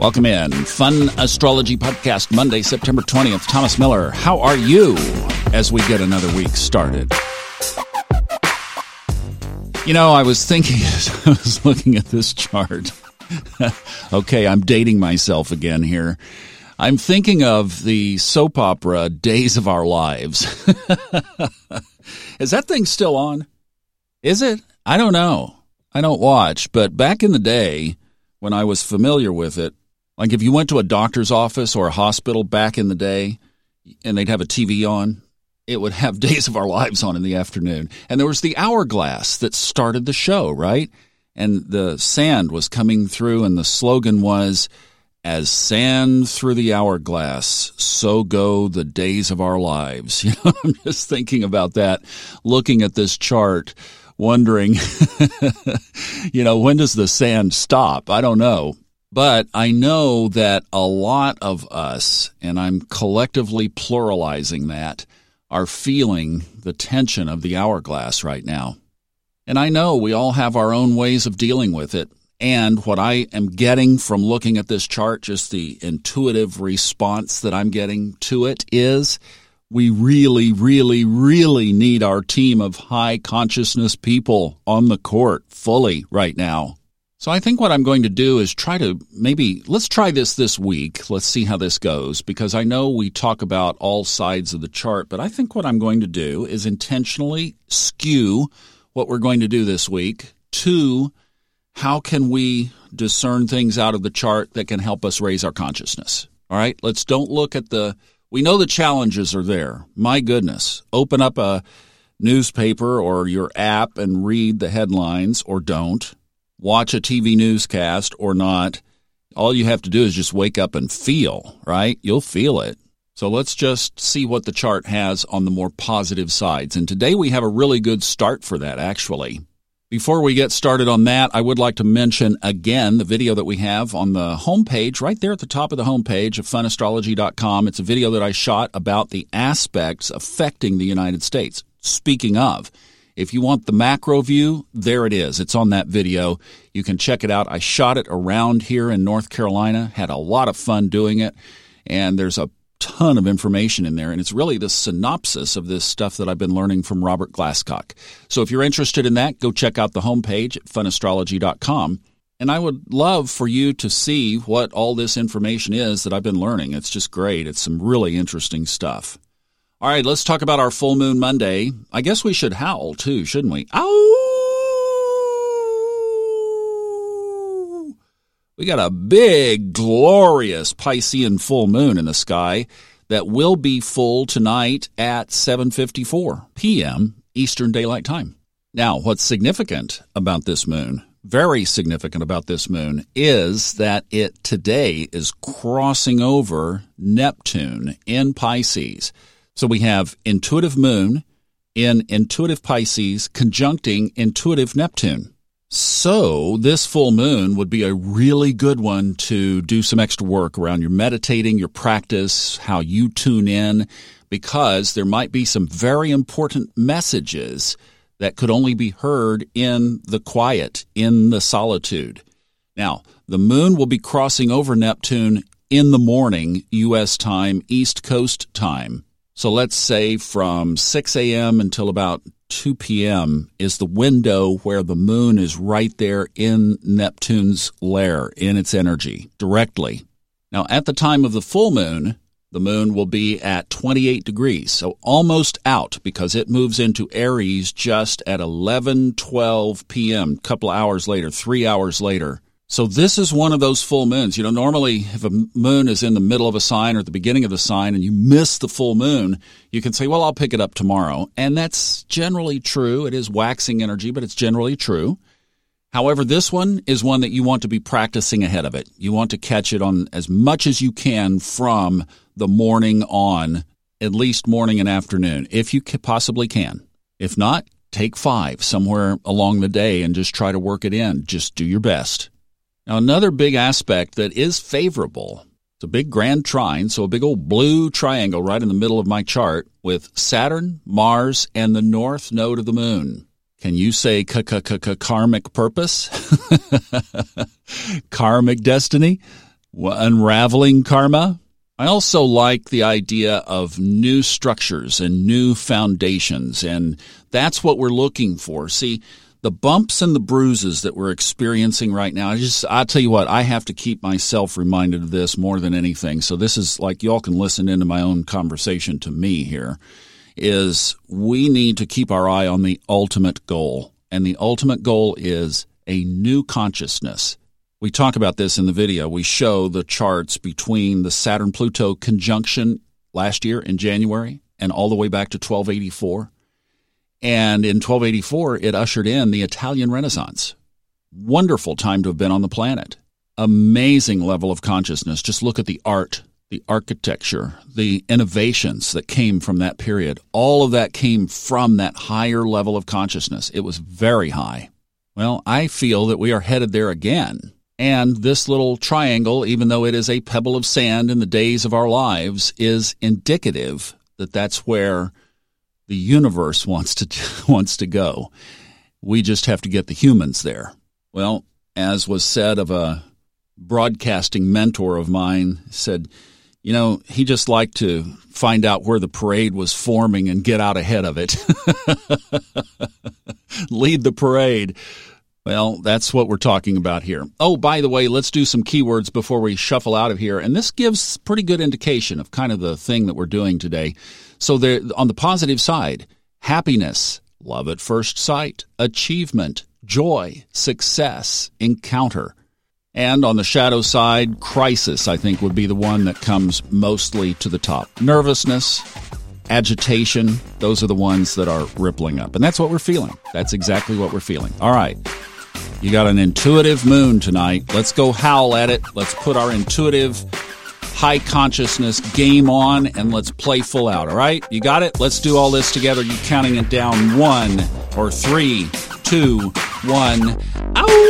Welcome in. Fun Astrology Podcast, Monday, September 20th. Thomas Miller, how are you as we get another week started? You know, I was thinking as I was looking at this chart. okay, I'm dating myself again here. I'm thinking of the soap opera Days of Our Lives. Is that thing still on? Is it? I don't know. I don't watch, but back in the day when I was familiar with it, like if you went to a doctor's office or a hospital back in the day and they'd have a TV on, it would have Days of Our Lives on in the afternoon. And there was the hourglass that started the show, right? And the sand was coming through, and the slogan was, As sand through the hourglass, so go the days of our lives. You know, I'm just thinking about that, looking at this chart, wondering, you know, when does the sand stop? I don't know. But I know that a lot of us, and I'm collectively pluralizing that, are feeling the tension of the hourglass right now. And I know we all have our own ways of dealing with it. And what I am getting from looking at this chart, just the intuitive response that I'm getting to it, is we really, really, really need our team of high consciousness people on the court fully right now. So I think what I'm going to do is try to maybe let's try this this week. Let's see how this goes because I know we talk about all sides of the chart, but I think what I'm going to do is intentionally skew what we're going to do this week to how can we discern things out of the chart that can help us raise our consciousness. All right? Let's don't look at the we know the challenges are there. My goodness. Open up a newspaper or your app and read the headlines or don't watch a TV newscast or not, all you have to do is just wake up and feel, right? You'll feel it. So let's just see what the chart has on the more positive sides. And today we have a really good start for that, actually. Before we get started on that, I would like to mention again the video that we have on the homepage, right there at the top of the homepage of funastrology.com. It's a video that I shot about the aspects affecting the United States. Speaking of, if you want the macro view, there it is. It's on that video. You can check it out. I shot it around here in North Carolina, had a lot of fun doing it, and there's a ton of information in there, and it's really the synopsis of this stuff that I've been learning from Robert Glasscock. So if you're interested in that, go check out the homepage at funastrology.com. And I would love for you to see what all this information is that I've been learning. It's just great. It's some really interesting stuff. All right, let's talk about our full moon Monday. I guess we should howl too, shouldn't we? Ow! We got a big, glorious Piscean full moon in the sky that will be full tonight at 7:54 p.m. Eastern Daylight Time. Now, what's significant about this moon, very significant about this moon, is that it today is crossing over Neptune in Pisces. So we have intuitive moon in intuitive Pisces conjuncting intuitive Neptune. So this full moon would be a really good one to do some extra work around your meditating, your practice, how you tune in, because there might be some very important messages that could only be heard in the quiet, in the solitude. Now, the moon will be crossing over Neptune in the morning, U.S. time, East Coast time. So let's say from 6 a.m. until about 2 p.m. is the window where the moon is right there in Neptune's lair, in its energy, directly. Now, at the time of the full moon, the moon will be at 28 degrees, so almost out because it moves into Aries just at 11, 12 p.m., a couple hours later, three hours later. So this is one of those full moons. You know, normally if a moon is in the middle of a sign or at the beginning of the sign and you miss the full moon, you can say, well, I'll pick it up tomorrow. And that's generally true. It is waxing energy, but it's generally true. However, this one is one that you want to be practicing ahead of it. You want to catch it on as much as you can from the morning on, at least morning and afternoon, if you possibly can. If not, take five somewhere along the day and just try to work it in. Just do your best. Now, another big aspect that is favorable, it's a big grand trine, so a big old blue triangle right in the middle of my chart with Saturn, Mars, and the north node of the moon. Can you say karmic purpose? karmic destiny? unraveling karma. I also like the idea of new structures and new foundations, and that's what we're looking for. See, the bumps and the bruises that we're experiencing right now, I just, I'll tell you what, I have to keep myself reminded of this more than anything. So this is like y'all can listen into my own conversation to me here is we need to keep our eye on the ultimate goal. And the ultimate goal is a new consciousness we talk about this in the video. We show the charts between the Saturn Pluto conjunction last year in January and all the way back to 1284. And in 1284, it ushered in the Italian Renaissance. Wonderful time to have been on the planet. Amazing level of consciousness. Just look at the art, the architecture, the innovations that came from that period. All of that came from that higher level of consciousness. It was very high. Well, I feel that we are headed there again and this little triangle, even though it is a pebble of sand in the days of our lives, is indicative that that's where the universe wants to wants to go. We just have to get the humans there. Well, as was said of a broadcasting mentor of mine, said, you know, he just liked to find out where the parade was forming and get out ahead of it. Lead the parade. Well, that's what we're talking about here. Oh, by the way, let's do some keywords before we shuffle out of here. And this gives pretty good indication of kind of the thing that we're doing today. So there on the positive side, happiness, love at first sight, achievement, joy, success, encounter. And on the shadow side, crisis, I think would be the one that comes mostly to the top. Nervousness, agitation, those are the ones that are rippling up. And that's what we're feeling. That's exactly what we're feeling. All right. You got an intuitive moon tonight. Let's go howl at it. Let's put our intuitive high consciousness game on and let's play full out. All right? You got it? Let's do all this together. You counting it down one or three, two, one. Ow!